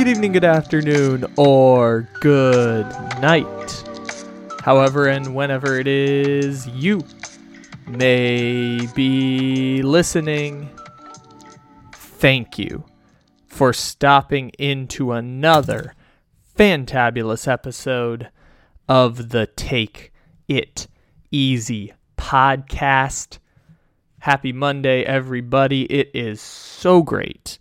Good evening, good afternoon, or good night. However, and whenever it is you may be listening, thank you for stopping into another fantabulous episode of the Take It Easy podcast. Happy Monday, everybody. It is so great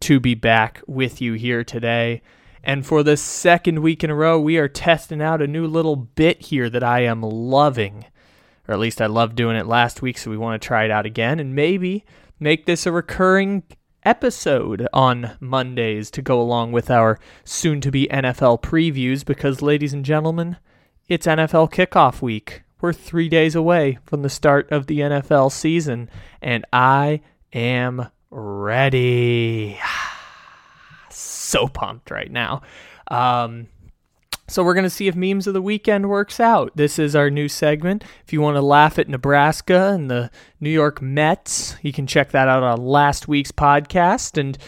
to be back with you here today. And for the second week in a row, we are testing out a new little bit here that I am loving. Or at least I loved doing it last week, so we want to try it out again and maybe make this a recurring episode on Mondays to go along with our soon to be NFL previews because, ladies and gentlemen, it's NFL kickoff week. We're three days away from the start of the NFL season, and I am ready. so pumped right now. Um, so we're going to see if memes of the weekend works out. This is our new segment. If you want to laugh at Nebraska and the New York Mets, you can check that out on last week's podcast and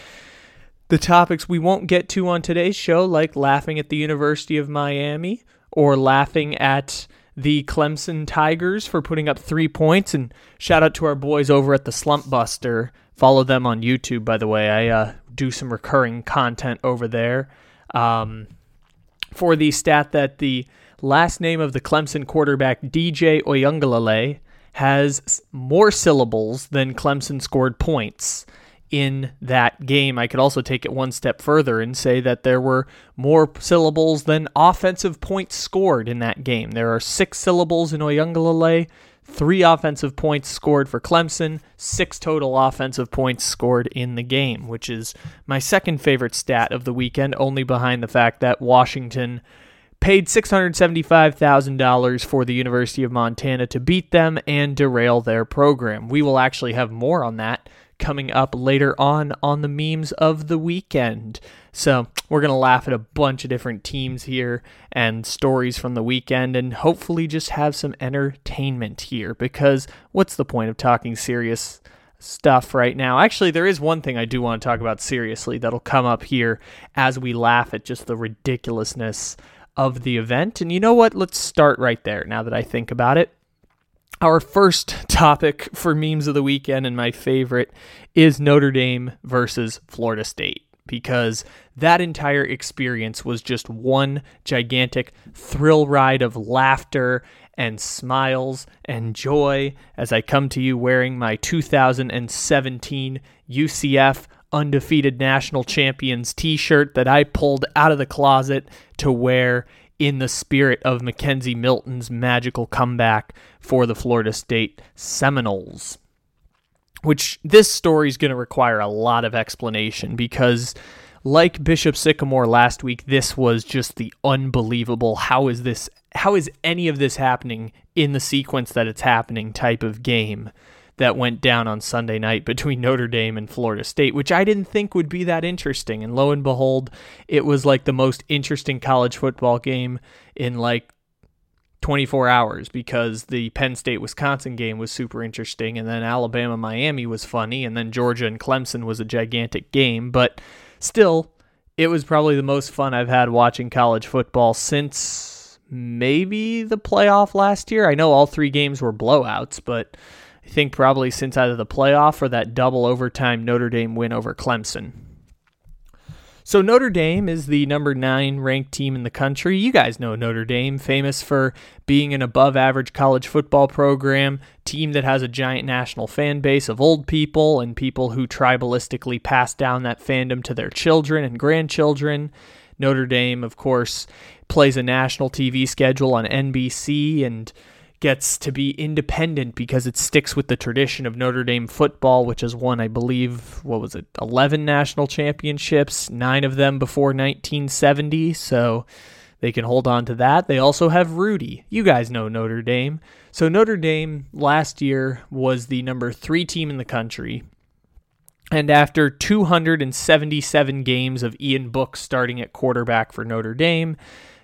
the topics we won't get to on today's show like laughing at the University of Miami or laughing at the Clemson Tigers for putting up 3 points and shout out to our boys over at the Slump Buster. Follow them on YouTube by the way. I uh, do some recurring content over there. Um, for the stat that the last name of the Clemson quarterback DJ Uiagalelei has more syllables than Clemson scored points in that game. I could also take it one step further and say that there were more syllables than offensive points scored in that game. There are six syllables in Uiagalelei, three offensive points scored for Clemson, six total offensive points scored in the game, which is my second favorite stat of the weekend, only behind the fact that Washington paid $675,000 for the University of Montana to beat them and derail their program. We will actually have more on that coming up later on on the memes of the weekend. So, we're going to laugh at a bunch of different teams here and stories from the weekend and hopefully just have some entertainment here because what's the point of talking serious stuff right now? Actually, there is one thing I do want to talk about seriously that'll come up here as we laugh at just the ridiculousness of the event. And you know what? Let's start right there now that I think about it. Our first topic for memes of the weekend and my favorite is Notre Dame versus Florida State because that entire experience was just one gigantic thrill ride of laughter and smiles and joy as I come to you wearing my 2017 UCF undefeated national champions t-shirt that I pulled out of the closet to wear in the spirit of McKenzie Milton's magical comeback for the Florida State Seminoles. Which this story is going to require a lot of explanation because, like Bishop Sycamore last week, this was just the unbelievable how is this, how is any of this happening in the sequence that it's happening type of game that went down on Sunday night between Notre Dame and Florida State, which I didn't think would be that interesting. And lo and behold, it was like the most interesting college football game in like 24 hours because the Penn State Wisconsin game was super interesting and then Alabama Miami was funny and then Georgia and Clemson was a gigantic game, but still it was probably the most fun I've had watching college football since maybe the playoff last year. I know all three games were blowouts, but I think probably since either the playoff or that double overtime Notre Dame win over Clemson. So Notre Dame is the number nine ranked team in the country. You guys know Notre Dame, famous for being an above average college football program, team that has a giant national fan base of old people and people who tribalistically pass down that fandom to their children and grandchildren. Notre Dame, of course, plays a national TV schedule on NBC and gets to be independent because it sticks with the tradition of Notre Dame football, which has won, I believe, what was it, 11 national championships, nine of them before 1970. So they can hold on to that. They also have Rudy. You guys know Notre Dame. So Notre Dame last year was the number three team in the country. And after 277 games of Ian Book starting at quarterback for Notre Dame,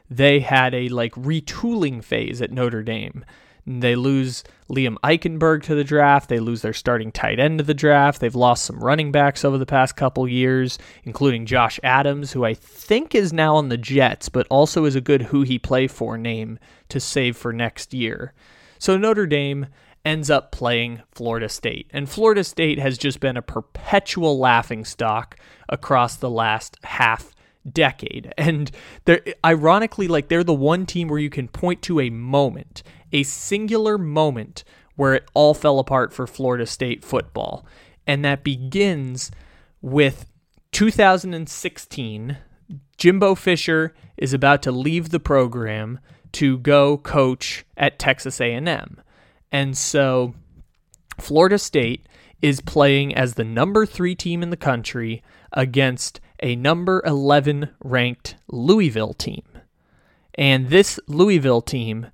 they had a like retooling phase at Notre Dame. They lose Liam Eichenberg to the draft. They lose their starting tight end to the draft. They've lost some running backs over the past couple years, including Josh Adams, who I think is now on the Jets, but also is a good who he play for name to save for next year. So Notre Dame ends up playing Florida State. And Florida State has just been a perpetual laughing stock across the last half decade. And they're ironically like they're the one team where you can point to a moment, a singular moment where it all fell apart for Florida State football. And that begins with 2016. Jimbo Fisher is about to leave the program to go coach at Texas A&M. And so Florida State is playing as the number 3 team in the country against a number 11 ranked Louisville team. And this Louisville team,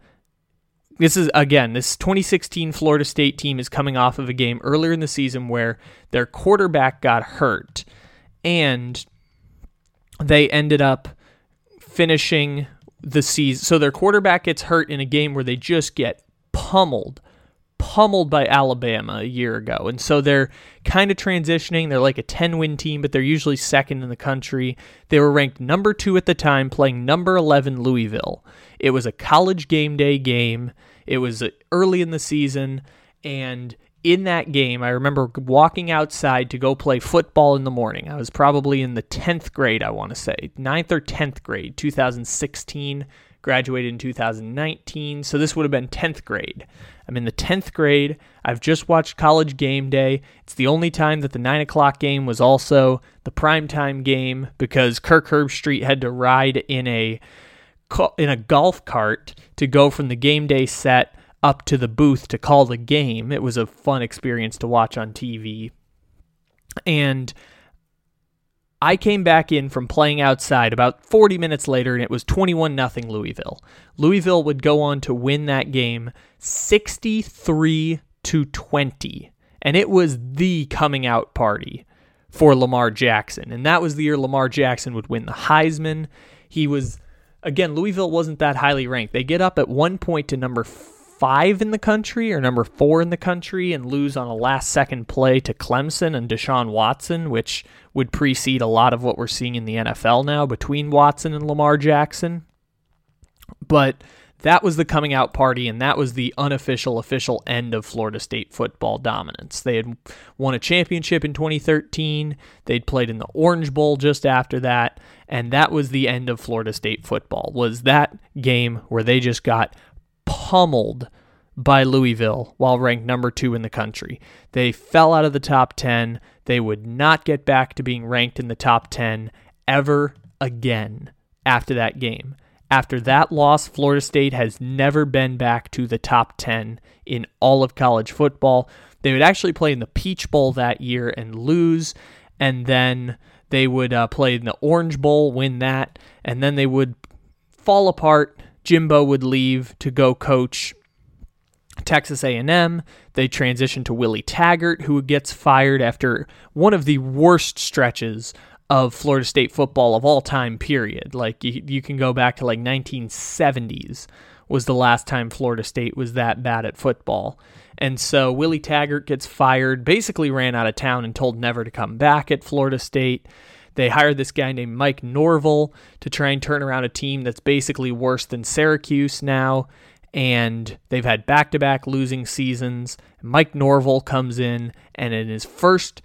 this is again, this 2016 Florida State team is coming off of a game earlier in the season where their quarterback got hurt and they ended up finishing the season. So their quarterback gets hurt in a game where they just get pummeled pummeled by Alabama a year ago. And so they're kind of transitioning. They're like a 10 win team, but they're usually second in the country. They were ranked number two at the time, playing number 11 Louisville. It was a college game day game, it was early in the season. And in that game, I remember walking outside to go play football in the morning. I was probably in the 10th grade, I want to say, 9th or 10th grade, 2016 graduated in 2019, so this would have been 10th grade. I'm in the 10th grade. I've just watched College Game Day. It's the only time that the 9 o'clock game was also the primetime game because Kirk Herbstreit had to ride in a in a golf cart to go from the game day set up to the booth to call the game. It was a fun experience to watch on TV. And I came back in from playing outside about 40 minutes later and it was 21 nothing Louisville. Louisville would go on to win that game 63 to 20 and it was the coming out party for Lamar Jackson. And that was the year Lamar Jackson would win the Heisman. He was again Louisville wasn't that highly ranked. They get up at one point to number five in the country or number four in the country and lose on a last second play to Clemson and Deshaun Watson, which would precede a lot of what we're seeing in the NFL now between Watson and Lamar Jackson. But that was the coming out party, and that was the unofficial, official end of Florida State football dominance. They had won a championship in 2013. They'd played in the Orange Bowl just after that, and that was the end of Florida State football. Was that game where they just got pummeled by Louisville while ranked number two in the country. They fell out of the top 10. They would not get back to being ranked in the top 10 ever again after that game. After that loss, Florida State has never been back to the top 10 in all of college football. They would actually play in the Peach Bowl that year and lose, and then they would uh, play in the Orange Bowl, win that, and then they would fall apart Jimbo would leave to go coach Texas A&M. They transition to Willie Taggart, who gets fired after one of the worst stretches of Florida State football of all time. Period. Like you, you can go back to like 1970s was the last time Florida State was that bad at football. And so Willie Taggart gets fired, basically ran out of town and told never to come back at Florida State. They hired this guy named Mike Norvell to try and turn around a team that's basically worse than Syracuse now. And they've had back to back losing seasons. Mike Norvell comes in, and in his first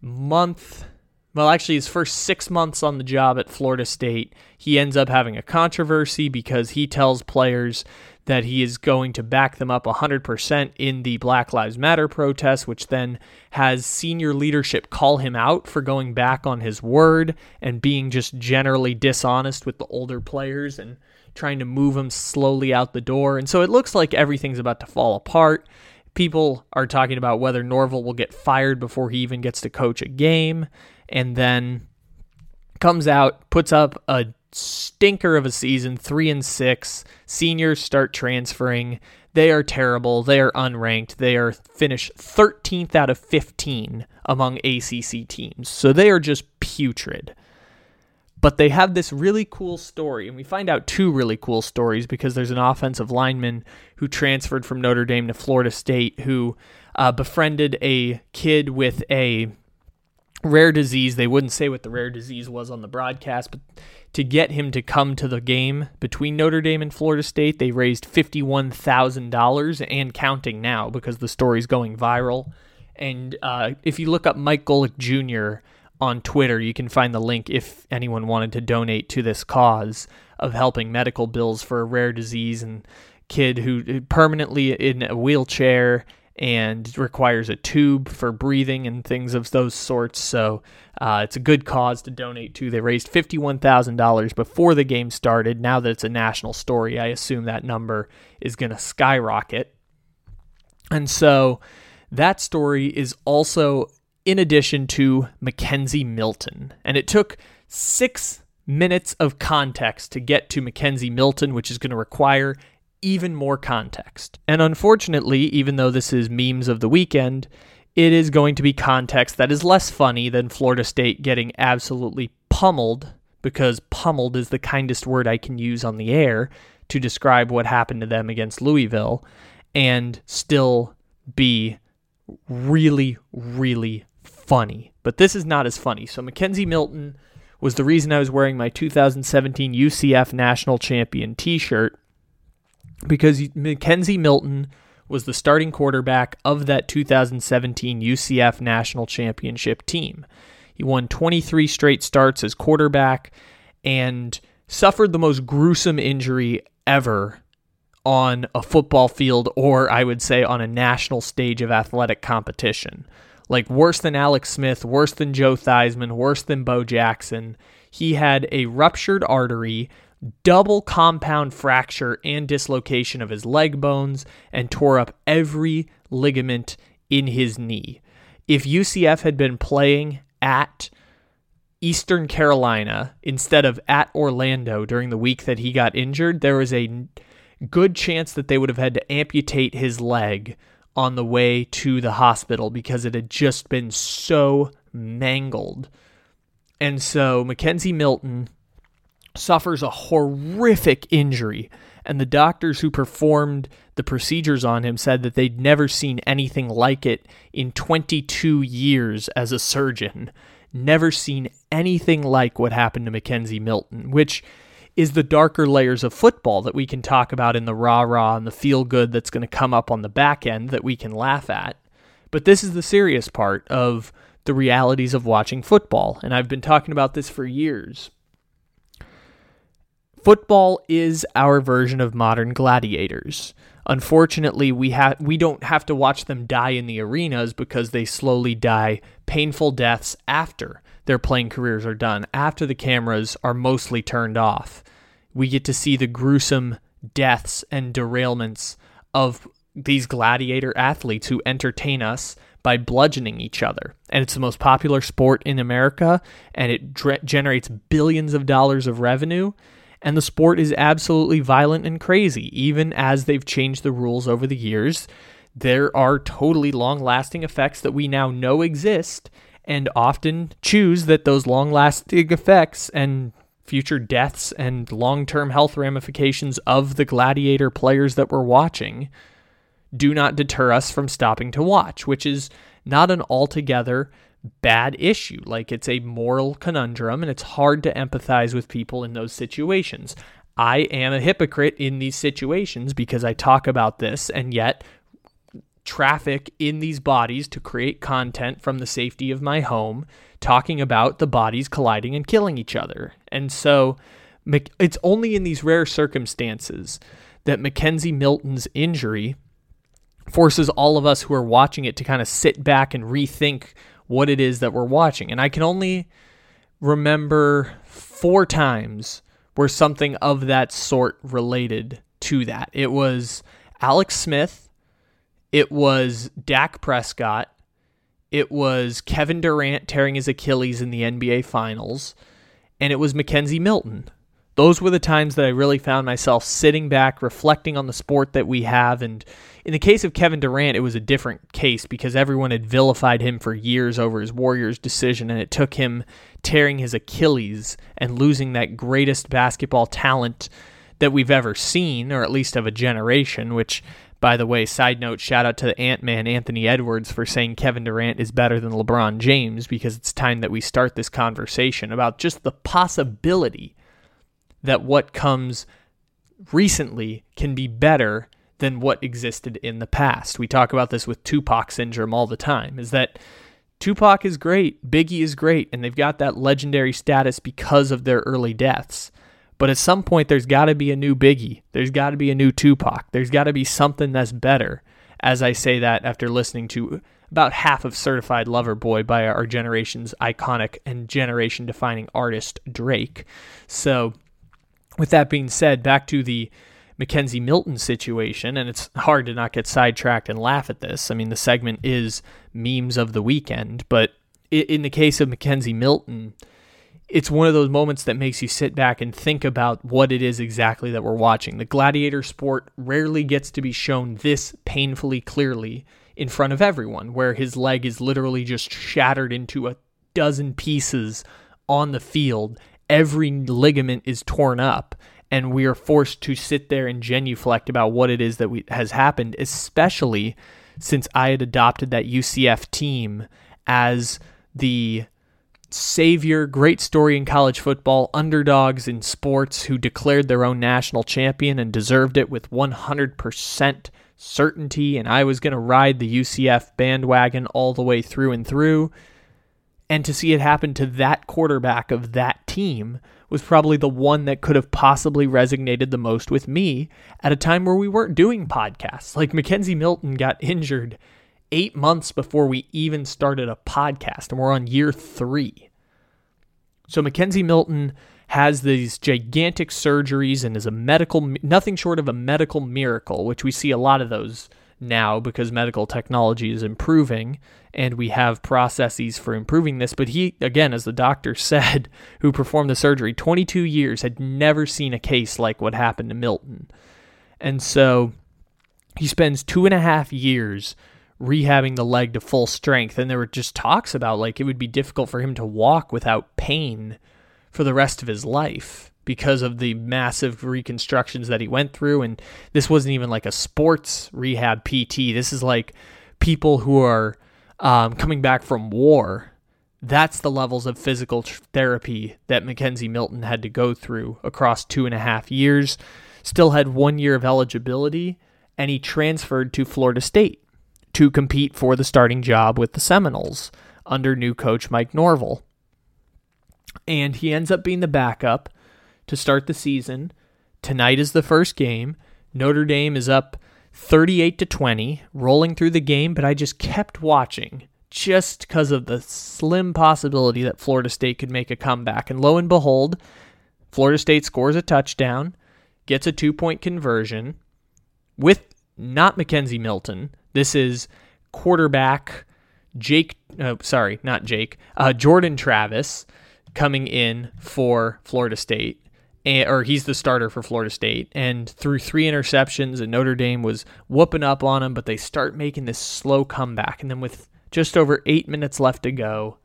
month, well, actually, his first six months on the job at Florida State, he ends up having a controversy because he tells players that he is going to back them up 100% in the Black Lives Matter protest, which then has senior leadership call him out for going back on his word and being just generally dishonest with the older players and trying to move them slowly out the door. And so it looks like everything's about to fall apart. People are talking about whether Norvell will get fired before he even gets to coach a game. And then comes out, puts up a stinker of a season, three and six. Seniors start transferring. They are terrible. They are unranked. They are finished 13th out of 15 among ACC teams. So they are just putrid. But they have this really cool story, and we find out two really cool stories because there's an offensive lineman who transferred from Notre Dame to Florida State who uh, befriended a kid with a rare disease. They wouldn't say what the rare disease was on the broadcast, but to get him to come to the game between Notre Dame and Florida State, they raised $51,000 and counting now because the story's going viral. And uh, if you look up Mike Golic Jr. on Twitter, you can find the link if anyone wanted to donate to this cause of helping medical bills for a rare disease and kid who permanently in a wheelchair and requires a tube for breathing and things of those sorts. So uh, it's a good cause to donate to. They raised $51,000 before the game started. Now that it's a national story, I assume that number is going to skyrocket. And so that story is also in addition to McKenzie Milton. And it took six minutes of context to get to McKenzie Milton, which is going to require even more context. And unfortunately, even though this is memes of the weekend, it is going to be context that is less funny than Florida State getting absolutely pummeled, because pummeled is the kindest word I can use on the air to describe what happened to them against Louisville, and still be really, really funny. But this is not as funny. So, McKenzie Milton was the reason I was wearing my 2017 UCF National Champion t shirt because McKenzie Milton was the starting quarterback of that 2017 UCF National Championship team. He won 23 straight starts as quarterback and suffered the most gruesome injury ever on a football field or I would say on a national stage of athletic competition. Like worse than Alex Smith, worse than Joe Theismann, worse than Bo Jackson. He had a ruptured artery double compound fracture and dislocation of his leg bones and tore up every ligament in his knee. If UCF had been playing at Eastern Carolina instead of at Orlando during the week that he got injured, there was a good chance that they would have had to amputate his leg on the way to the hospital because it had just been so mangled. And so McKenzie Milton suffers a horrific injury, and the doctors who performed the procedures on him said that they'd never seen anything like it in 22 years as a surgeon. Never seen anything like what happened to McKenzie Milton, which is the darker layers of football that we can talk about in the rah rah and the feel good that's going to come up on the back end that we can laugh at. But this is the serious part of the realities of watching football, and I've been talking about this for years. Football is our version of modern gladiators. Unfortunately, we have we don't have to watch them die in the arenas because they slowly die painful deaths after their playing careers are done, after the cameras are mostly turned off. We get to see the gruesome deaths and derailments of these gladiator athletes who entertain us by bludgeoning each other. And it's the most popular sport in America and it dre- generates billions of dollars of revenue and the sport is absolutely violent and crazy. Even as they've changed the rules over the years, there are totally long lasting effects that we now know exist and often choose that those long lasting effects and future deaths and long term health ramifications of the gladiator players that we're watching do not deter us from stopping to watch, which is not an altogether bad issue. Like it's a moral conundrum and it's hard to empathize with people in those situations. I am a hypocrite in these situations because I talk about this and yet traffic in these bodies to create content from the safety of my home talking about the bodies colliding and killing each other. And so it's only in these rare circumstances that McKenzie Milton's injury forces all of us who are watching it to kind of sit back and rethink what it is that we're watching. And I can only remember four times where something of that sort related to that. It was Alex Smith, it was Dak Prescott, it was Kevin Durant tearing his Achilles in the NBA Finals, and it was McKenzie Milton. Those were the times that I really found myself sitting back, reflecting on the sport that we have. And in the case of Kevin Durant, it was a different case because everyone had vilified him for years over his Warriors decision, and it took him tearing his Achilles and losing that greatest basketball talent that we've ever seen, or at least of a generation, which by the way, side note, shout out to the Ant Man Anthony Edwards for saying Kevin Durant is better than LeBron James because it's time that we start this conversation about just the possibility that what comes recently can be better than what existed in the past. We talk about this with Tupac syndrome all the time is that Tupac is great, Biggie is great, and they've got that legendary status because of their early deaths. But at some point, there's got to be a new Biggie. There's got to be a new Tupac. There's got to be something that's better. As I say that after listening to about half of Certified Lover Boy by our generation's iconic and generation defining artist, Drake. So, with that being said, back to the McKenzie Milton situation, and it's hard to not get sidetracked and laugh at this. I mean, the segment is memes of the weekend, but in the case of McKenzie Milton, it's one of those moments that makes you sit back and think about what it is exactly that we're watching. The gladiator sport rarely gets to be shown this painfully clearly in front of everyone, where his leg is literally just shattered into a dozen pieces on the field. Every ligament is torn up, and we are forced to sit there and genuflect about what it is that we, has happened, especially since I had adopted that UCF team as the savior, great story in college football, underdogs in sports who declared their own national champion and deserved it with 100% certainty. And I was going to ride the UCF bandwagon all the way through and through. And to see it happen to that quarterback of that team was probably the one that could have possibly resonated the most with me at a time where we weren't doing podcasts. Like McKenzie Milton got injured eight months before we even started a podcast, and we're on year three. So McKenzie Milton has these gigantic surgeries and is a medical, nothing short of a medical miracle, which we see a lot of those now because medical technology is improving and we have processes for improving this. But he, again, as the doctor said, who performed the surgery, 22 years had never seen a case like what happened to Milton. And so he spends two and a half years rehabbing the leg to full strength. And there were just talks about like it would be difficult for him to walk without pain for the rest of his life because of the massive reconstructions that he went through. And this wasn't even like a sports rehab PT. This is like people who are um, coming back from war. That's the levels of physical therapy that McKenzie Milton had to go through across two and a half years. Still had one year of eligibility, and he transferred to Florida State to compete for the starting job with the Seminoles under new coach Mike Norvell. And he ends up being the backup to start the season. Tonight is the first game. Notre Dame is up 38 to 20, rolling through the game, but I just kept watching just because of the slim possibility that Florida State could make a comeback. And lo and behold, Florida State scores a touchdown, gets a two point conversion with not McKenzie Milton, this is quarterback Jake, uh, sorry, not Jake, uh, Jordan Travis coming in for Florida State. Or he's the starter for Florida State, and through three interceptions, and Notre Dame was whooping up on him, but they start making this slow comeback, and then with just over eight minutes left to go,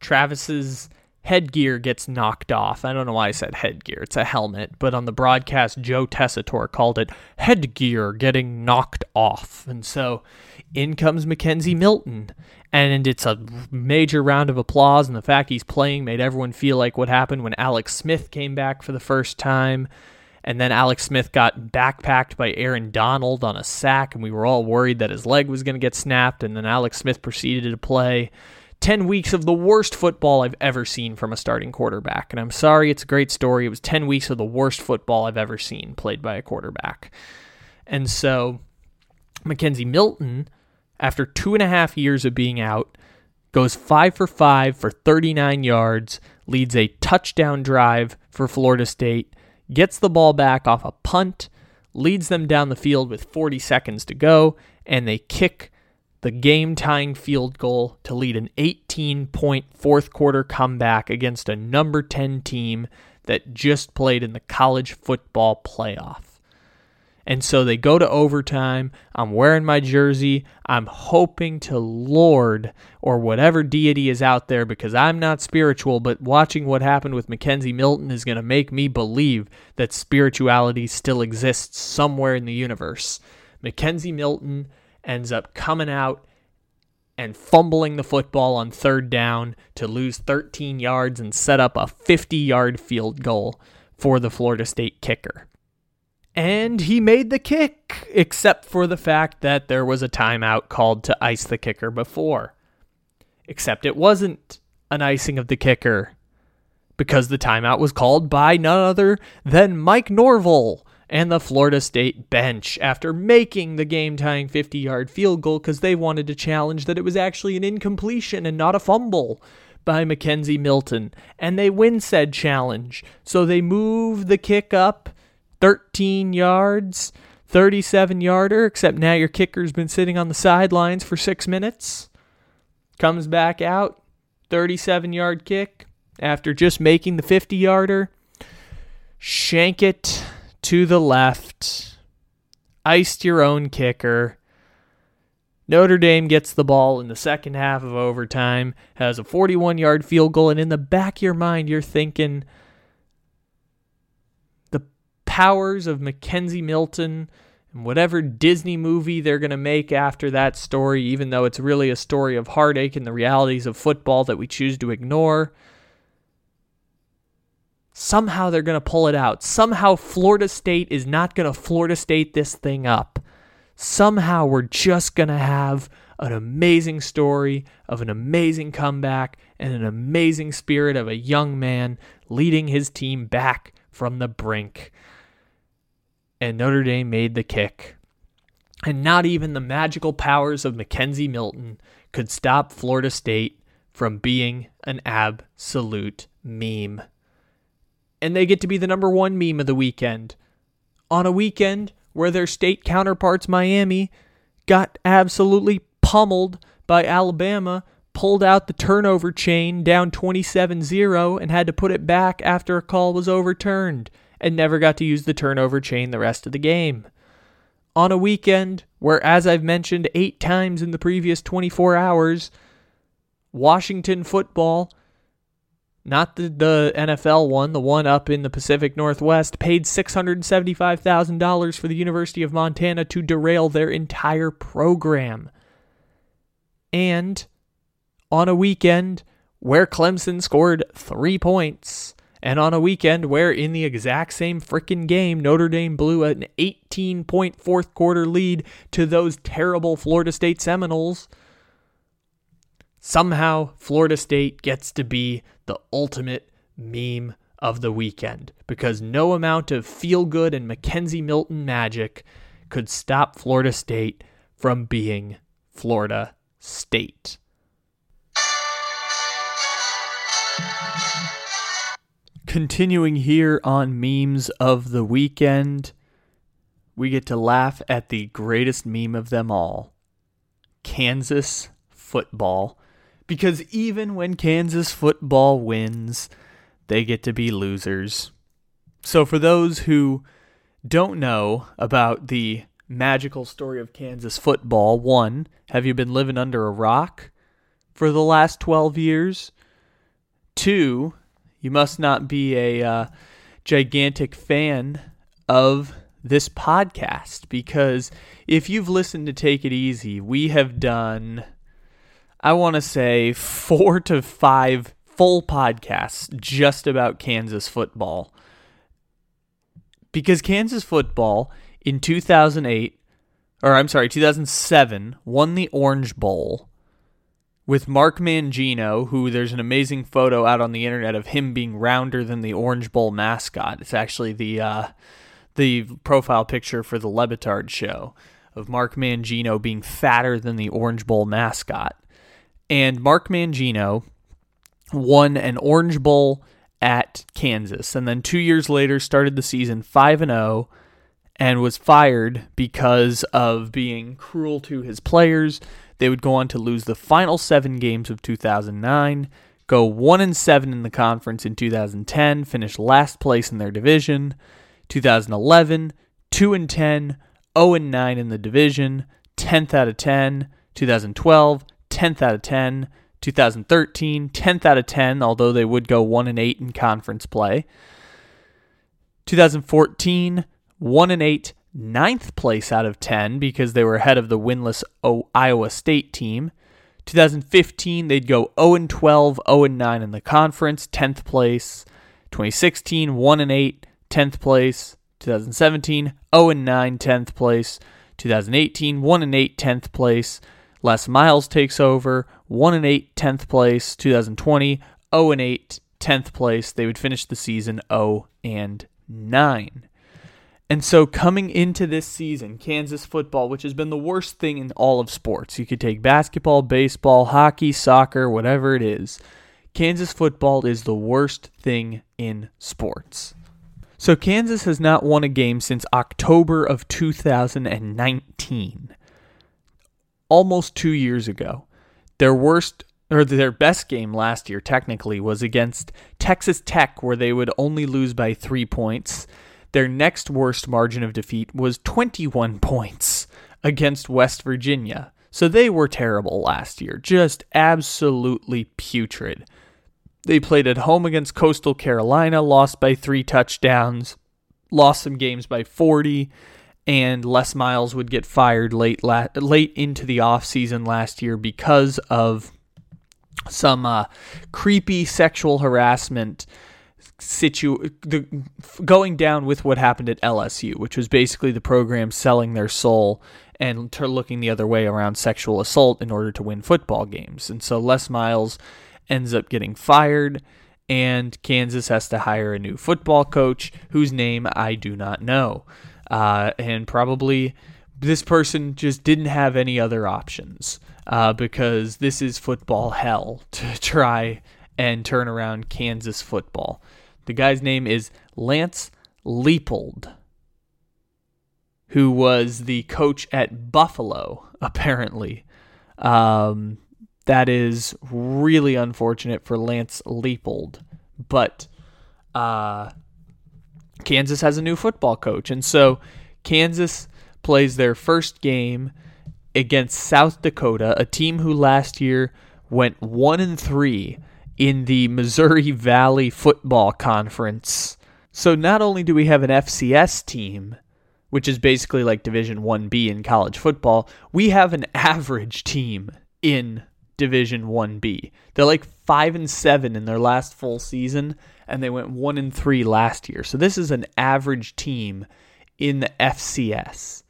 Travis's headgear gets knocked off. I don't know why I said headgear. It's a helmet, but on the broadcast, Joe Tessitore called it headgear getting knocked off. And so in comes McKenzie Milton. And it's a major round of applause. And the fact he's playing made everyone feel like what happened when Alex Smith came back for the first time. And then Alex Smith got backpacked by Aaron Donald on a sack, and we were all worried that his leg was going to get snapped. And then Alex Smith proceeded to play 10 weeks of the worst football I've ever seen from a starting quarterback. And I'm sorry, it's a great story. It was 10 weeks of the worst football I've ever seen played by a quarterback. And so McKenzie Milton, after two and a half years of being out, goes five for five for 39 yards, leads a touchdown drive for Florida State, gets the ball back off a punt, leads them down the field with 40 seconds to go, and they kick the game tying field goal to lead an 18 point fourth quarter comeback against a number 10 team that just played in the college football playoff. And so they go to overtime. I'm wearing my jersey. I'm hoping to Lord or whatever deity is out there because I'm not spiritual, but watching what happened with McKenzie Milton is going to make me believe that spirituality still exists somewhere in the universe. McKenzie Milton ends up coming out and fumbling the football on third down to lose 13 yards and set up a 50 yard field goal for the Florida State kicker and he made the kick, except for the fact that there was a timeout called to ice the kicker before. Except it wasn't an icing of the kicker, because the timeout was called by none other than Mike Norvell and the Florida State bench after making the game tying 50 yard field goal because they wanted to challenge that it was actually an incompletion and not a fumble by McKenzie Milton. And they win said challenge. So they move the kick up 13 yards, 37 yarder, except now your kicker's been sitting on the sidelines for six minutes. Comes back out, 37 yard kick after just making the 50 yarder. Shank it to the left. Iced your own kicker. Notre Dame gets the ball in the second half of overtime, has a 41 yard field goal, and in the back of your mind, you're thinking, powers of McKenzie Milton and whatever Disney movie they're going to make after that story, even though it's really a story of heartache and the realities of football that we choose to ignore. Somehow they're going to pull it out. Somehow Florida State is not going to Florida State this thing up. Somehow we're just going to have an amazing story of an amazing comeback and an amazing spirit of a young man leading his team back from the brink and Notre Dame made the kick. And not even the magical powers of McKenzie Milton could stop Florida State from being an absolute meme. And they get to be the number one meme of the weekend. On a weekend where their state counterparts, Miami, got absolutely pummeled by Alabama, pulled out the turnover chain down 27 0, and had to put it back after a call was overturned and never got to use the turnover chain the rest of the game. On a weekend where, as I've mentioned eight times in the previous 24 hours, Washington football, not the, the NFL one, the one up in the Pacific Northwest, paid $675,000 for the University of Montana to derail their entire program. And on a weekend where Clemson scored three points and on a weekend where, in the exact same freaking game, Notre Dame blew an 18 point fourth quarter lead to those terrible Florida State Seminoles, somehow Florida State gets to be the ultimate meme of the weekend because no amount of feel good and McKenzie Milton magic could stop Florida State from being Florida State. Continuing here on memes of the weekend, we get to laugh at the greatest meme of them all Kansas football. Because even when Kansas football wins, they get to be losers. So, for those who don't know about the magical story of Kansas football, one, have you been living under a rock for the last 12 years? Two, you must not be a uh, gigantic fan of this podcast because if you've listened to Take It Easy, we have done, I want to say, four to five full podcasts just about Kansas football. Because Kansas football in 2008, or I'm sorry, 2007, won the Orange Bowl with Mark Mangino, who there's an amazing photo out on the internet of him being rounder than the Orange Bowl mascot. It's actually the uh, the profile picture for the Le Batard show of Mark Mangino being fatter than the Orange Bowl mascot. And Mark Mangino won an Orange Bowl at Kansas and then 2 years later started the season 5 and 0 and was fired because of being cruel to his players they would go on to lose the final seven games of 2009, go 1 and 7 in the conference in 2010, finish last place in their division. 2011, 2 and 10, 0 and 9 in the division, 10th out of 10. 2012, 10th out of 10. 2013, 10th out of 10, although they would go 1 and 8 in conference play. 2014, 1 and 8, ninth place out of 10 because they were ahead of the winless o- Iowa State team. 2015, they'd go 0 12, 0 9 in the conference, 10th place. 2016, 1 8, 10th place. 2017, 0 9, 10th place. 2018, 1 8, 10th place. Les Miles takes over, 1 8, 10th place. 2020, 0 8, 10th place. They would finish the season 0 and 9. And so coming into this season, Kansas football, which has been the worst thing in all of sports, you could take basketball, baseball, hockey, soccer, whatever it is. Kansas football is the worst thing in sports. So Kansas has not won a game since October of 2019. Almost 2 years ago. Their worst or their best game last year technically was against Texas Tech where they would only lose by 3 points their next worst margin of defeat was 21 points against West Virginia. So they were terrible last year, just absolutely putrid. They played at home against Coastal Carolina, lost by three touchdowns, lost some games by 40, and Les Miles would get fired late la- late into the offseason last year because of some uh, creepy sexual harassment situ the going down with what happened at LSU, which was basically the program selling their soul and looking the other way around sexual assault in order to win football games. And so Les Miles ends up getting fired and Kansas has to hire a new football coach whose name I do not know. Uh, and probably this person just didn't have any other options uh, because this is football hell to try and turn around Kansas football. The guy's name is Lance Leipold, who was the coach at Buffalo, apparently. Um, that is really unfortunate for Lance Leipold. But uh, Kansas has a new football coach. And so Kansas plays their first game against South Dakota, a team who last year went 1 and 3 in the Missouri Valley Football Conference. So not only do we have an FCS team, which is basically like Division 1B in college football, we have an average team in Division 1B. They're like 5 and 7 in their last full season and they went 1 and 3 last year. So this is an average team in the FCS.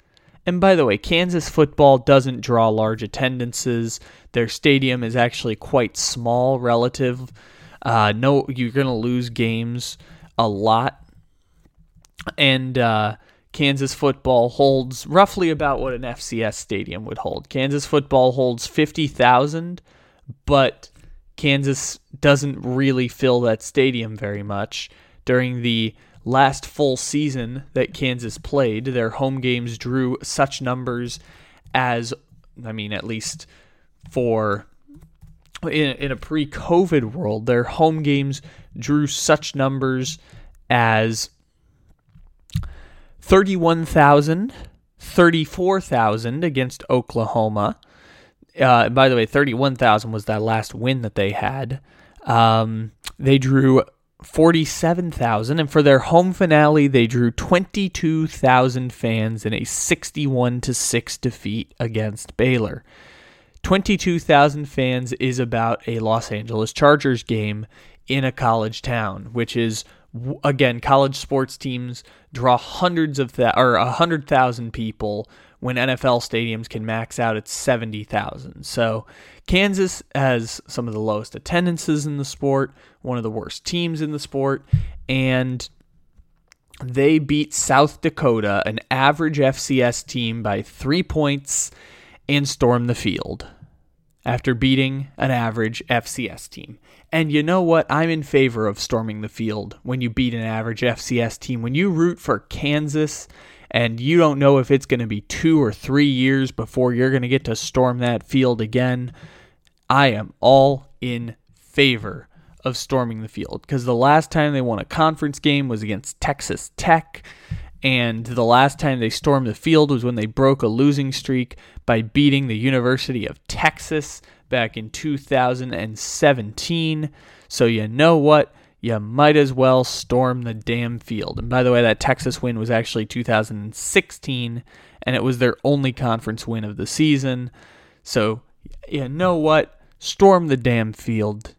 And by the way, Kansas football doesn't draw large attendances. Their stadium is actually quite small relative. Uh, no, you're going to lose games a lot. And uh, Kansas football holds roughly about what an FCS stadium would hold. Kansas football holds 50,000, but Kansas doesn't really fill that stadium very much. During the last full season that Kansas played, their home games drew such numbers as, I mean, at least for in, in a pre COVID world, their home games drew such numbers as 31,000, 34,000 against Oklahoma. Uh, by the way, 31,000 was that last win that they had. Um, they drew 47,000 and for their home finale they drew 22,000 fans in a 61 to 6 defeat against Baylor. 22,000 fans is about a Los Angeles Chargers game in a college town, which is again college sports teams draw hundreds of that or 100,000 people when NFL stadiums can max out at 70,000. So Kansas has some of the lowest attendances in the sport, one of the worst teams in the sport, and they beat South Dakota, an average FCS team, by three points and stormed the field after beating an average FCS team. And you know what? I'm in favor of storming the field when you beat an average FCS team. When you root for Kansas and you don't know if it's going to be two or three years before you're going to get to storm that field again, I am all in favor of storming the field because the last time they won a conference game was against Texas Tech. And the last time they stormed the field was when they broke a losing streak by beating the University of Texas back in 2017. So, you know what? You might as well storm the damn field. And by the way, that Texas win was actually 2016, and it was their only conference win of the season. So, you know what? Storm the damn field.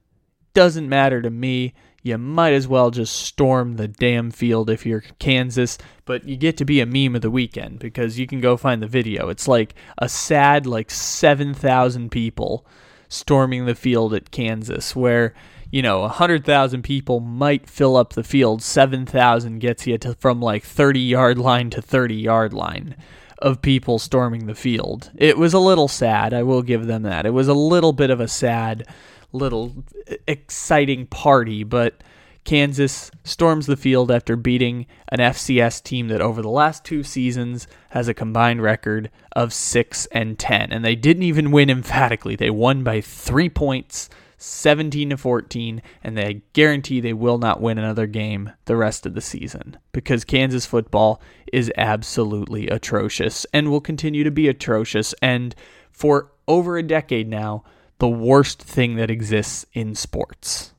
Doesn't matter to me you might as well just storm the damn field if you're Kansas, but you get to be a meme of the weekend because you can go find the video. It's like a sad, like 7,000 people storming the field at Kansas, where, you know, 100,000 people might fill up the field. 7,000 gets you to, from like 30 yard line to 30 yard line of people storming the field. It was a little sad, I will give them that. It was a little bit of a sad little exciting party, but Kansas storms the field after beating an FCS team that over the last two seasons has a combined record of 6 and 10 and they didn't even win emphatically. They won by 3 points, 17 to 14, and they guarantee they will not win another game the rest of the season because Kansas football is absolutely atrocious and will continue to be atrocious and for over a decade now the worst thing that exists in sports.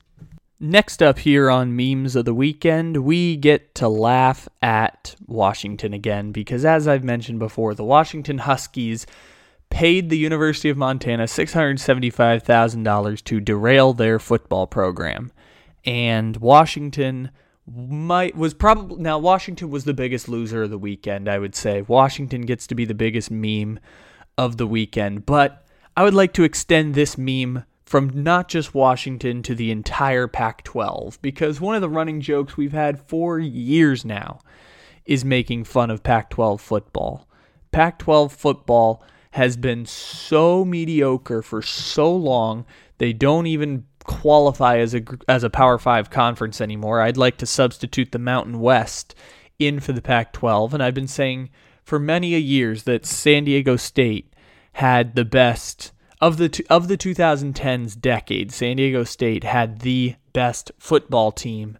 Next up here on Memes of the Weekend, we get to laugh at Washington again because, as I've mentioned before, the Washington Huskies paid the University of Montana $675,000 to derail their football program. And Washington might was probably now Washington was the biggest loser of the weekend, I would say. Washington gets to be the biggest meme of the weekend, but I would like to extend this meme from not just Washington to the entire Pac 12 because one of the running jokes we've had for years now is making fun of Pac 12 football. Pac 12 football has been so mediocre for so long, they don't even qualify as a, as a Power 5 conference anymore. I'd like to substitute the Mountain West in for the Pac 12, and I've been saying for many a years that San Diego State had the best of the of the 2010s decade. San Diego State had the best football team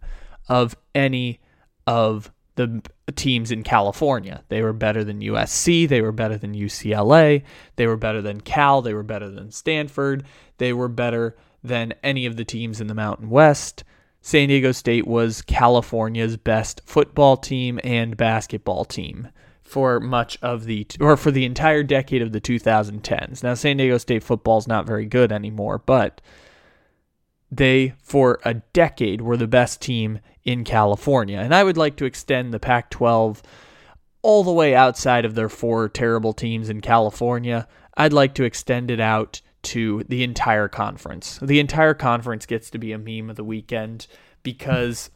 of any of the teams in California. They were better than USC, they were better than UCLA, they were better than Cal, they were better than Stanford, they were better than any of the teams in the Mountain West. San Diego State was California's best football team and basketball team for much of the or for the entire decade of the 2010s. Now San Diego State football is not very good anymore, but they for a decade were the best team in California. And I would like to extend the Pac-12 all the way outside of their four terrible teams in California. I'd like to extend it out to the entire conference. The entire conference gets to be a meme of the weekend because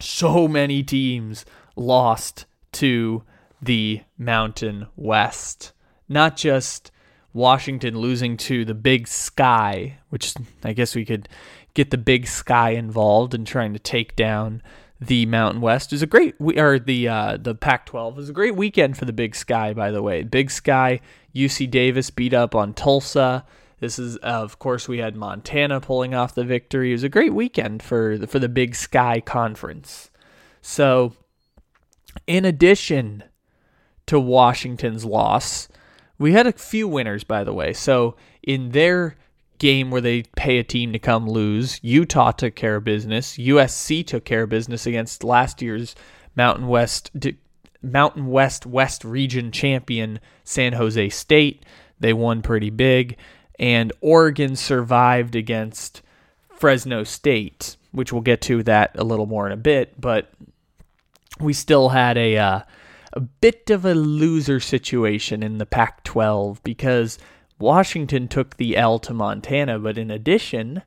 so many teams lost to the Mountain West. Not just Washington losing to the Big Sky, which I guess we could get the Big Sky involved in trying to take down the Mountain West. is a great or the uh, the Pac-12 is a great weekend for the Big Sky. By the way, Big Sky, UC Davis beat up on Tulsa. This is, of course, we had Montana pulling off the victory. It was a great weekend for the, for the Big Sky Conference. So, in addition to Washington's loss. We had a few winners, by the way. So in their game where they pay a team to come lose, Utah took care of business. USC took care of business against last year's Mountain West Mountain West West Region champion San Jose State. They won pretty big, and Oregon survived against Fresno State, which we'll get to that a little more in a bit. But we still had a uh, a bit of a loser situation in the Pac 12 because Washington took the L to Montana, but in addition,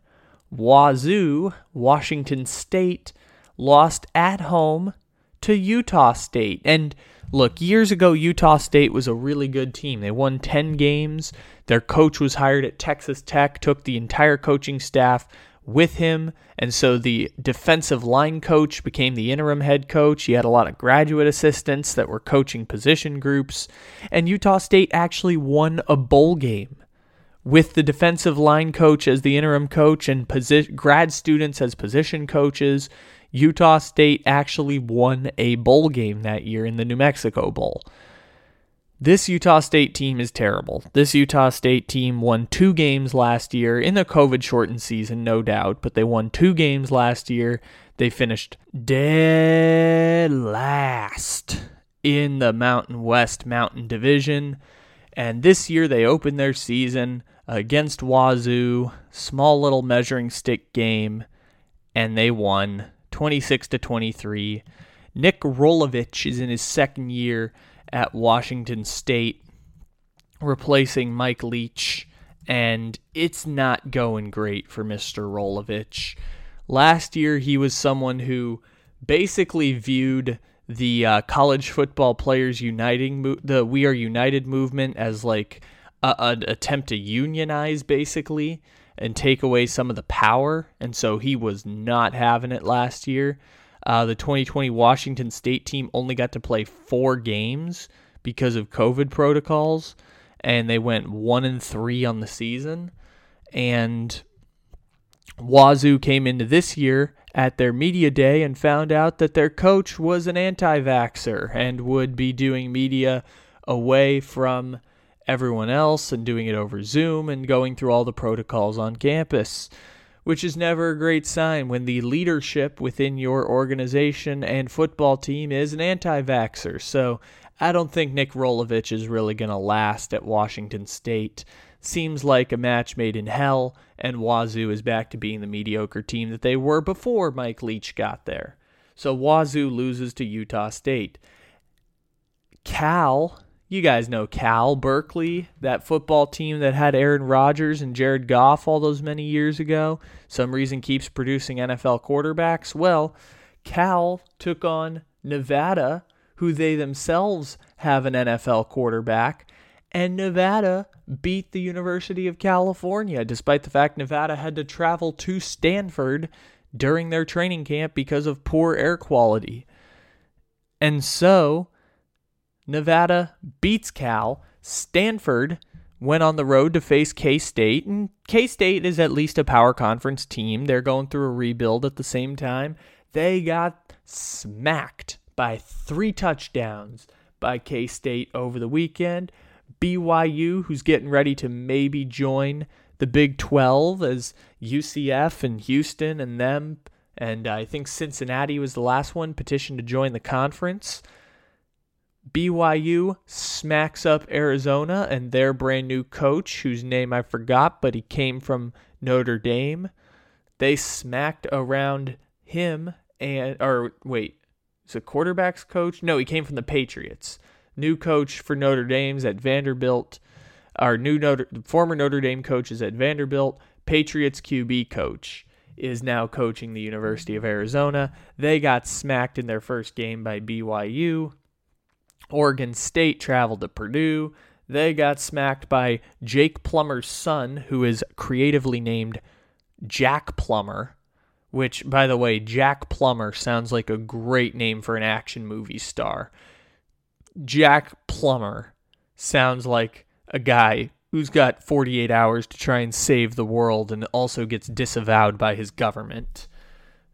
Wazzu, Washington State, lost at home to Utah State. And look, years ago, Utah State was a really good team. They won 10 games. Their coach was hired at Texas Tech, took the entire coaching staff with him. And so the defensive line coach became the interim head coach. He had a lot of graduate assistants that were coaching position groups. And Utah State actually won a bowl game with the defensive line coach as the interim coach and posi- grad students as position coaches. Utah State actually won a bowl game that year in the New Mexico Bowl. This Utah State team is terrible. This Utah State team won two games last year in the COVID shortened season, no doubt, but they won two games last year. They finished dead last in the Mountain West Mountain Division. And this year they opened their season against Wazzu, small little measuring stick game, and they won 26 to 23. Nick Rolovich is in his second year at Washington State, replacing Mike Leach, and it's not going great for Mr. Rolovich. Last year, he was someone who basically viewed the uh, college football players uniting mo- the We Are United movement as like an attempt to unionize, basically, and take away some of the power. And so he was not having it last year. Uh, the 2020 Washington State team only got to play four games because of COVID protocols, and they went one and three on the season. And Wazzu came into this year at their media day and found out that their coach was an anti vaxxer and would be doing media away from everyone else and doing it over Zoom and going through all the protocols on campus which is never a great sign when the leadership within your organization and football team is an anti vaxxer. So I don't think Nick Rolovich is really going to last at Washington State. Seems like a match made in hell, and Wazzu is back to being the mediocre team that they were before Mike Leach got there. So Wazzu loses to Utah State. Cal you guys know Cal, Berkeley, that football team that had Aaron Rodgers and Jared Goff all those many years ago, some reason keeps producing NFL quarterbacks. Well, Cal took on Nevada, who they themselves have an NFL quarterback, and Nevada beat the University of California, despite the fact Nevada had to travel to Stanford during their training camp because of poor air quality. And so Nevada beats Cal. Stanford went on the road to face K State, and K State is at least a power conference team. They're going through a rebuild at the same time. They got smacked by three touchdowns by K State over the weekend. BYU, who's getting ready to maybe join the Big 12 as UCF and Houston and them, and I think Cincinnati was the last one petitioned to join the conference. BYU smacks up Arizona and their brand new coach, whose name I forgot, but he came from Notre Dame. They smacked around him and, or wait, is a quarterbacks coach? No, he came from the Patriots. New coach for Notre Dame's at Vanderbilt. Our new Notre, former Notre Dame coach is at Vanderbilt. Patriots QB coach is now coaching the University of Arizona. They got smacked in their first game by BYU. Oregon State traveled to Purdue. They got smacked by Jake Plummer's son, who is creatively named Jack Plummer, which, by the way, Jack Plummer sounds like a great name for an action movie star. Jack Plummer sounds like a guy who's got 48 hours to try and save the world and also gets disavowed by his government.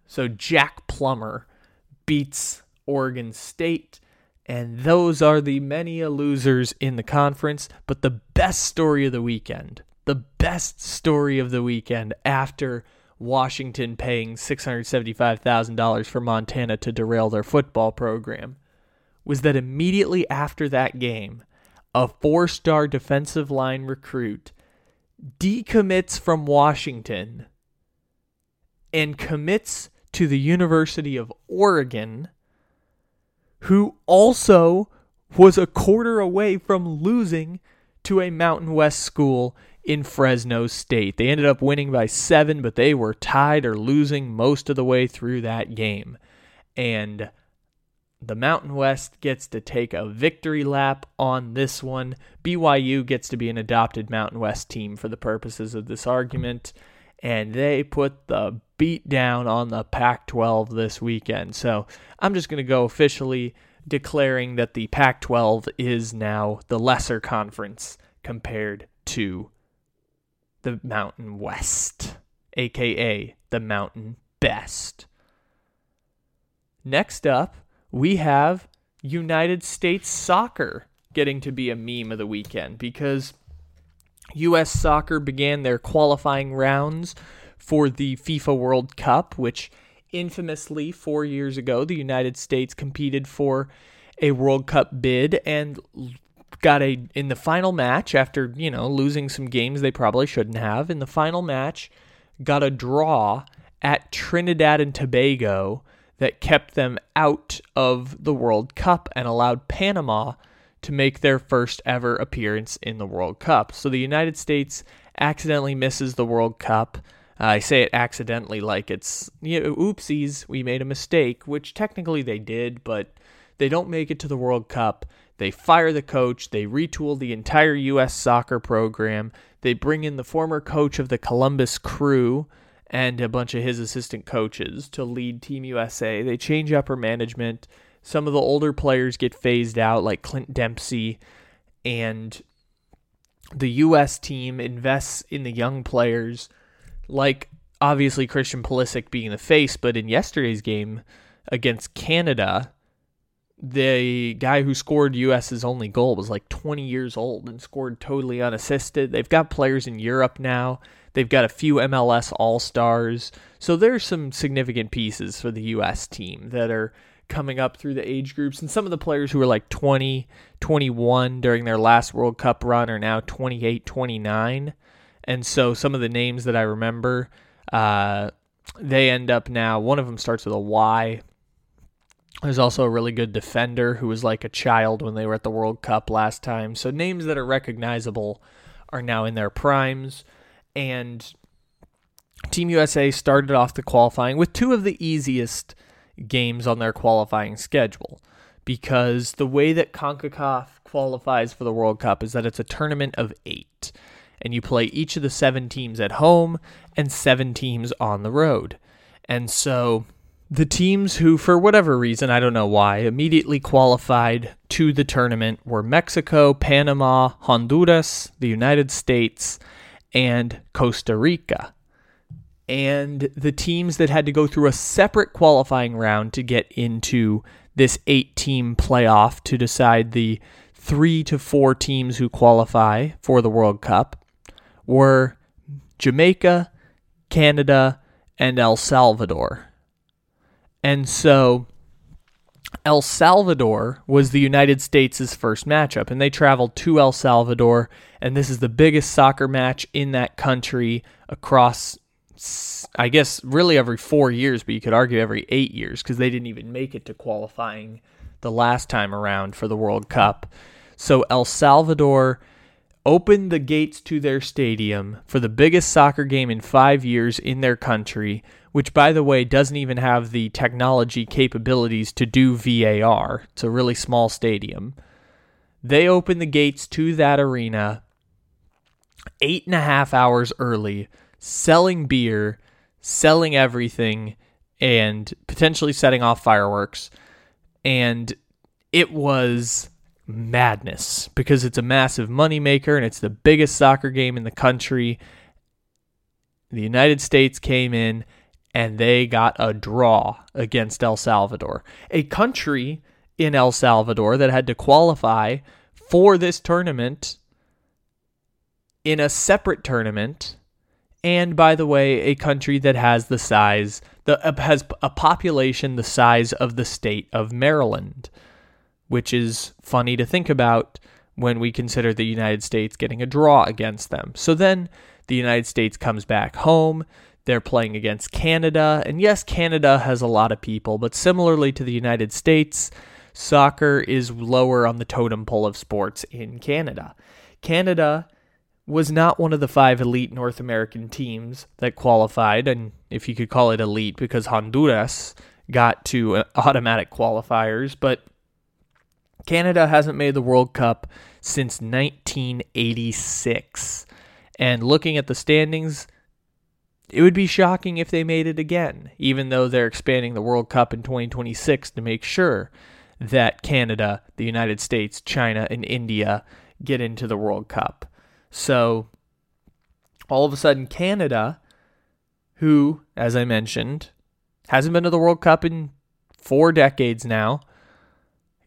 So Jack Plummer beats Oregon State and those are the many losers in the conference. But the best story of the weekend, the best story of the weekend after Washington paying $675,000 for Montana to derail their football program, was that immediately after that game, a four star defensive line recruit decommits from Washington and commits to the University of Oregon who also was a quarter away from losing to a Mountain West school in Fresno State. They ended up winning by seven, but they were tied or losing most of the way through that game. And the Mountain West gets to take a victory lap on this one. BYU gets to be an adopted Mountain West team for the purposes of this argument. And they put the beat down on the Pac 12 this weekend. So I'm just going to go officially declaring that the Pac 12 is now the lesser conference compared to the Mountain West, aka the Mountain Best. Next up, we have United States soccer getting to be a meme of the weekend because U.S. soccer began their qualifying rounds for the FIFA World Cup, which infamously four years ago the United States competed for a World Cup bid and got a in the final match after you know losing some games they probably shouldn't have in the final match got a draw at Trinidad and Tobago that kept them out of the World Cup and allowed Panama to make their first ever appearance in the World Cup. So the United States accidentally misses the World Cup. I say it accidentally like it's you know, oopsies, we made a mistake, which technically they did, but they don't make it to the World Cup. They fire the coach, they retool the entire U.S. soccer program, they bring in the former coach of the Columbus Crew and a bunch of his assistant coaches to lead Team USA. They change upper management. Some of the older players get phased out, like Clint Dempsey, and the U.S. team invests in the young players, like obviously Christian Pulisic being the face, but in yesterday's game against Canada, the guy who scored US's only goal was like 20 years old and scored totally unassisted. They've got players in Europe now. They've got a few MLS All Stars. So there's some significant pieces for the US team that are coming up through the age groups. And some of the players who were like 20, 21 during their last World Cup run are now 28, 29. And so some of the names that I remember, uh, they end up now, one of them starts with a Y. There's also a really good defender who was like a child when they were at the World Cup last time. So names that are recognizable are now in their primes. And Team USA started off the qualifying with two of the easiest games on their qualifying schedule because the way that CONCACAF qualifies for the World Cup is that it's a tournament of eight. And you play each of the seven teams at home and seven teams on the road. And so the teams who, for whatever reason, I don't know why, immediately qualified to the tournament were Mexico, Panama, Honduras, the United States, and Costa Rica. And the teams that had to go through a separate qualifying round to get into this eight team playoff to decide the three to four teams who qualify for the World Cup were Jamaica, Canada, and El Salvador. And so El Salvador was the United States' first matchup, and they traveled to El Salvador, and this is the biggest soccer match in that country across, I guess, really every four years, but you could argue every eight years because they didn't even make it to qualifying the last time around for the World Cup. So El Salvador opened the gates to their stadium for the biggest soccer game in five years in their country which by the way doesn't even have the technology capabilities to do VAR. It's a really small stadium. They opened the gates to that arena eight and a half hours early, selling beer, selling everything, and potentially setting off fireworks. And it was madness because it's a massive moneymaker and it's the biggest soccer game in the country. The United States came in and they got a draw against El Salvador, a country in El Salvador that had to qualify for this tournament in a separate tournament. And by the way, a country that has the size, the uh, has a population the size of the state of Maryland, which is funny to think about when we consider the United States getting a draw against them. So then the United States comes back home. They're playing against Canada. And yes, Canada has a lot of people, but similarly to the United States, soccer is lower on the totem pole of sports in Canada. Canada was not one of the five elite North American teams that qualified, and if you could call it elite, because Honduras got to uh, automatic qualifiers, but Canada hasn't made the World Cup since 1986. And looking at the standings, it would be shocking if they made it again, even though they're expanding the World Cup in 2026 to make sure that Canada, the United States, China, and India get into the World Cup. So all of a sudden, Canada, who, as I mentioned, hasn't been to the World Cup in four decades now,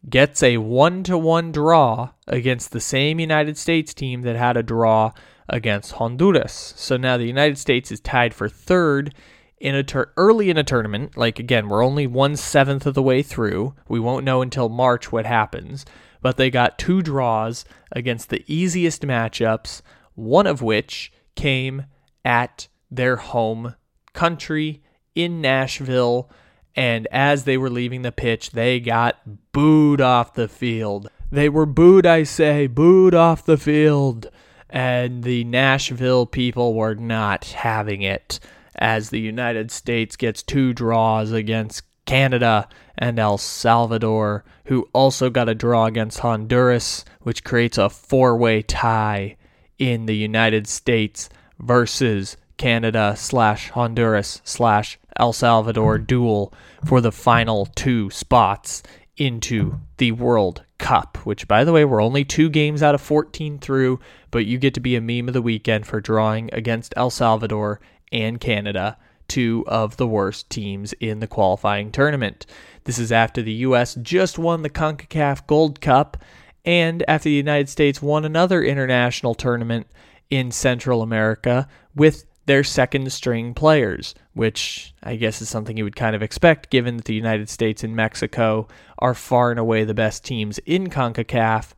gets a one to one draw against the same United States team that had a draw against Honduras. So now the United States is tied for third in a tur- early in a tournament. Like again, we're only one seventh of the way through. We won't know until March what happens but they got two draws against the easiest matchups, one of which came at their home country in Nashville. And as they were leaving the pitch, they got booed off the field. They were booed, I say, booed off the field. And the Nashville people were not having it as the United States gets two draws against Canada, and El Salvador, who also got a draw against Honduras, which creates a four way tie in the United States versus Canada slash Honduras slash El Salvador duel for the final two spots into the World Cup, which, by the way, we're only two games out of 14 through, but you get to be a meme of the weekend for drawing against El Salvador and Canada two of the worst teams in the qualifying tournament. This is after the U.S. just won the CONCACAF Gold Cup and after the United States won another international tournament in Central America with their second string players, which I guess is something you would kind of expect given that the United States and Mexico are far and away the best teams in CONCACAF.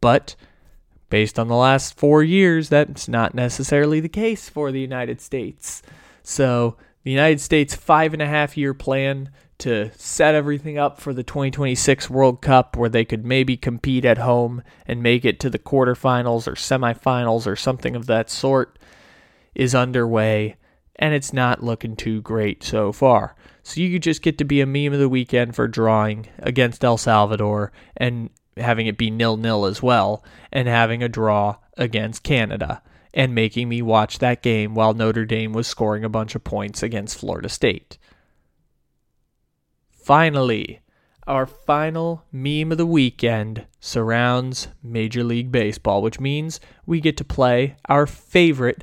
But based on the last four years, that's not necessarily the case for the United States. So the United States five and a half year plan to set everything up for the 2026 World Cup where they could maybe compete at home and make it to the quarterfinals or semifinals or something of that sort is underway and it's not looking too great so far. So you just get to be a meme of the weekend for drawing against El Salvador and having it be nil nil as well and having a draw against Canada and making me watch that game while Notre Dame was scoring a bunch of points against Florida State. Finally, our final meme of the weekend surrounds Major League Baseball, which means we get to play our favorite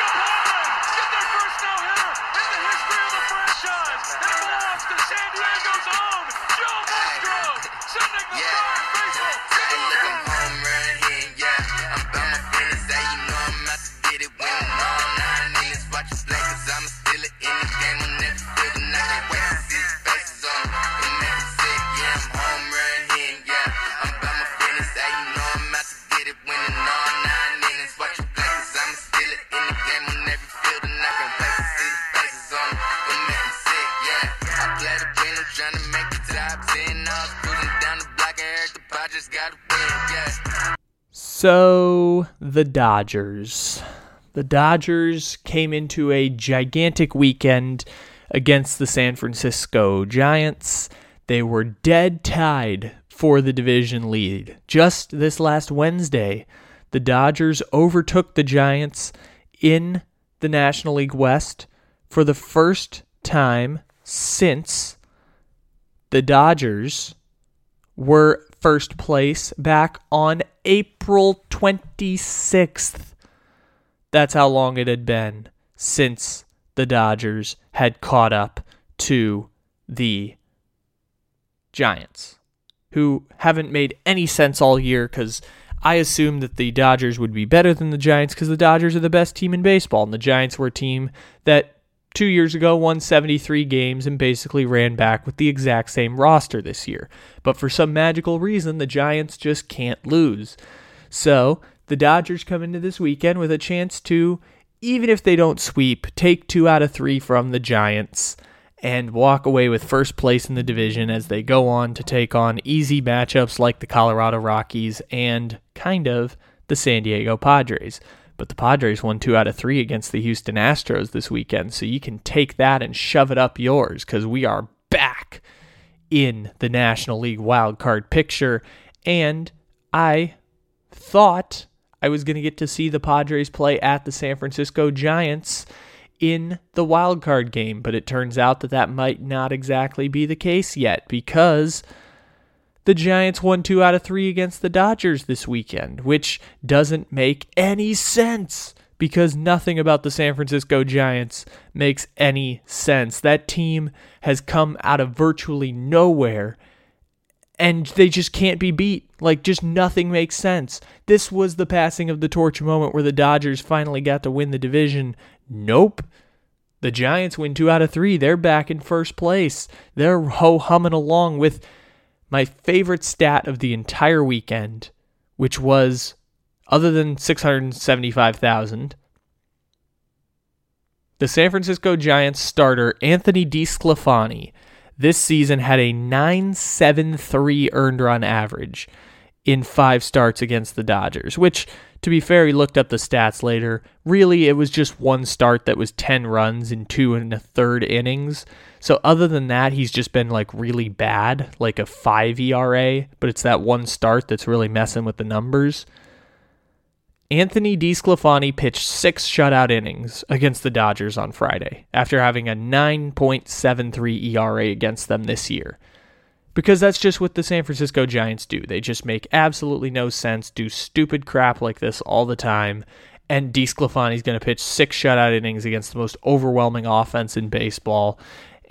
So, the Dodgers. The Dodgers came into a gigantic weekend against the San Francisco Giants. They were dead tied for the division lead. Just this last Wednesday, the Dodgers overtook the Giants in the National League West for the first time since the Dodgers were first place back on April 26th. That's how long it had been since the Dodgers had caught up to the Giants, who haven't made any sense all year because I assumed that the Dodgers would be better than the Giants because the Dodgers are the best team in baseball, and the Giants were a team that two years ago won 73 games and basically ran back with the exact same roster this year. But for some magical reason, the Giants just can't lose. So the Dodgers come into this weekend with a chance to, even if they don't sweep, take two out of three from the Giants and walk away with first place in the division as they go on to take on easy matchups like the Colorado Rockies and kind of the San Diego Padres. But the Padres won two out of three against the Houston Astros this weekend. So you can take that and shove it up yours because we are back in the National League wild card picture. And I thought I was going to get to see the Padres play at the San Francisco Giants in the wild card game, but it turns out that that might not exactly be the case yet because the Giants won two out of three against the Dodgers this weekend, which doesn't make any sense because nothing about the San Francisco Giants makes any sense. That team has come out of virtually nowhere and they just can't be beat. Like, just nothing makes sense. This was the passing of the torch moment where the Dodgers finally got to win the division. Nope. The Giants win two out of three. They're back in first place. They're ho humming along with my favorite stat of the entire weekend, which was other than 675,000, the San Francisco Giants starter Anthony DeSclafani this season had a 973 earned run average in five starts against the Dodgers, which, to be fair, he looked up the stats later. Really, it was just one start that was 10 runs in two and a third innings. So other than that, he's just been like really bad, like a 5 ERA, but it's that one start that's really messing with the numbers. Anthony DeSclafani pitched six shutout innings against the Dodgers on Friday after having a 9.73 ERA against them this year. Because that's just what the San Francisco Giants do. They just make absolutely no sense, do stupid crap like this all the time, and DeSclafani's going to pitch six shutout innings against the most overwhelming offense in baseball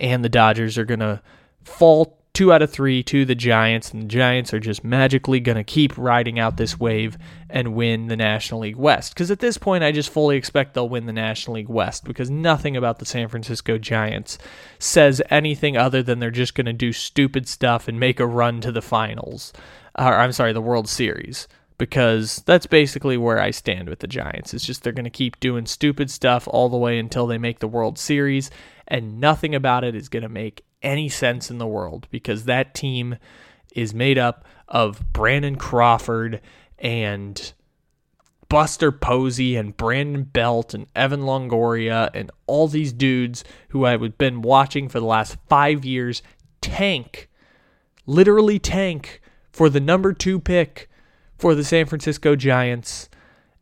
and the Dodgers are going to fall two out of three to the Giants, and the Giants are just magically going to keep riding out this wave and win the National League West. Because at this point, I just fully expect they'll win the National League West because nothing about the San Francisco Giants says anything other than they're just going to do stupid stuff and make a run to the finals. Or, I'm sorry, the World Series. Because that's basically where I stand with the Giants. It's just they're going to keep doing stupid stuff all the way until they make the World Series and nothing about it is going to make any sense in the world because that team is made up of Brandon Crawford and Buster Posey and Brandon Belt and Evan Longoria and all these dudes who I've been watching for the last five years tank, literally tank for the number two pick for the San Francisco Giants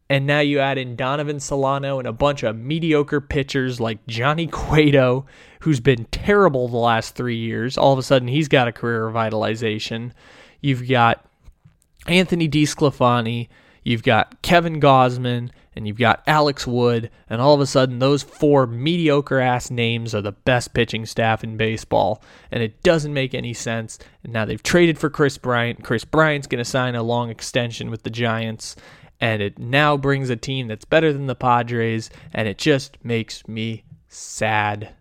and now you add in Donovan Solano and a bunch of mediocre pitchers like Johnny Cueto, who's been terrible the last three years. All of a sudden, he's got a career revitalization. You've got Anthony DeSclafani, you've got Kevin Gausman, and you've got Alex Wood, and all of a sudden, those four mediocre ass names are the best pitching staff in baseball, and it doesn't make any sense. And now they've traded for Kris Bryant. Kris Bryant's going to sign a long extension with the Giants and it now brings a team that's better than the Padres, and it just makes me sad.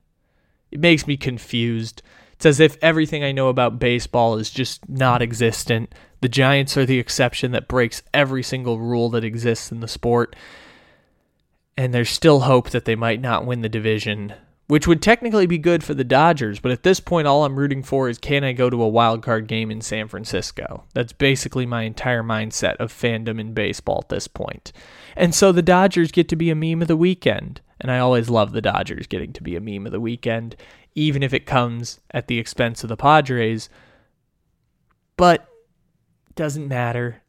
It makes me confused. It's as if everything I know about baseball is just not existent. The Giants are the exception that breaks every single rule that exists in the sport. And there's still hope that they might not win the division which would technically be good for the Dodgers, but at this point, all I'm rooting for is can I go to a wild card game in San Francisco? That's basically my entire mindset of fandom in baseball at this point. And so the Dodgers get to be a meme of the weekend. And I always love the Dodgers getting to be a meme of the weekend, even if it comes at the expense of the Padres. But doesn't matter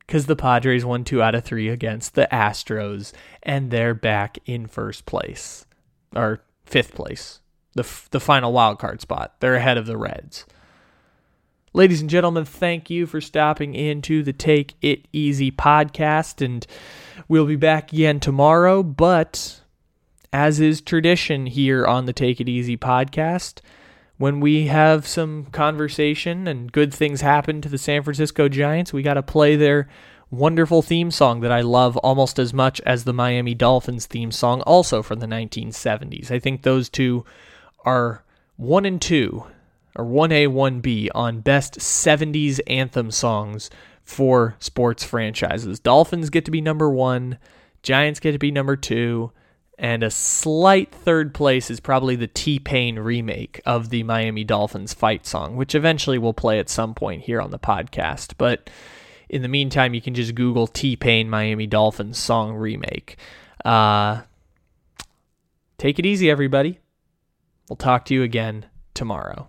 because the Padres won two out of three against the Astros, and they're back in first place. Or fifth place, the, f- the final wild card spot. They're ahead of the Reds. Ladies and gentlemen, thank you for stopping into the Take It Easy podcast, and we'll be back again tomorrow. But as is tradition here on the Take It Easy podcast, when we have some conversation and good things happen to the San Francisco Giants, we got to play their wonderful theme song that I love almost as much as the Miami Dolphins theme song, also from the 1970s. I think those two are one and two, or 1A, 1B, on best 70s anthem songs for sports franchises. Dolphins get to be number one, Giants get to be number two, and a slight third place is probably the T Pain remake of the Miami Dolphins fight song, which eventually we'll play at some point here on the podcast. But in the meantime, you can just Google T Pain Miami Dolphins song remake. Uh, take it easy, everybody. We'll talk to you again tomorrow.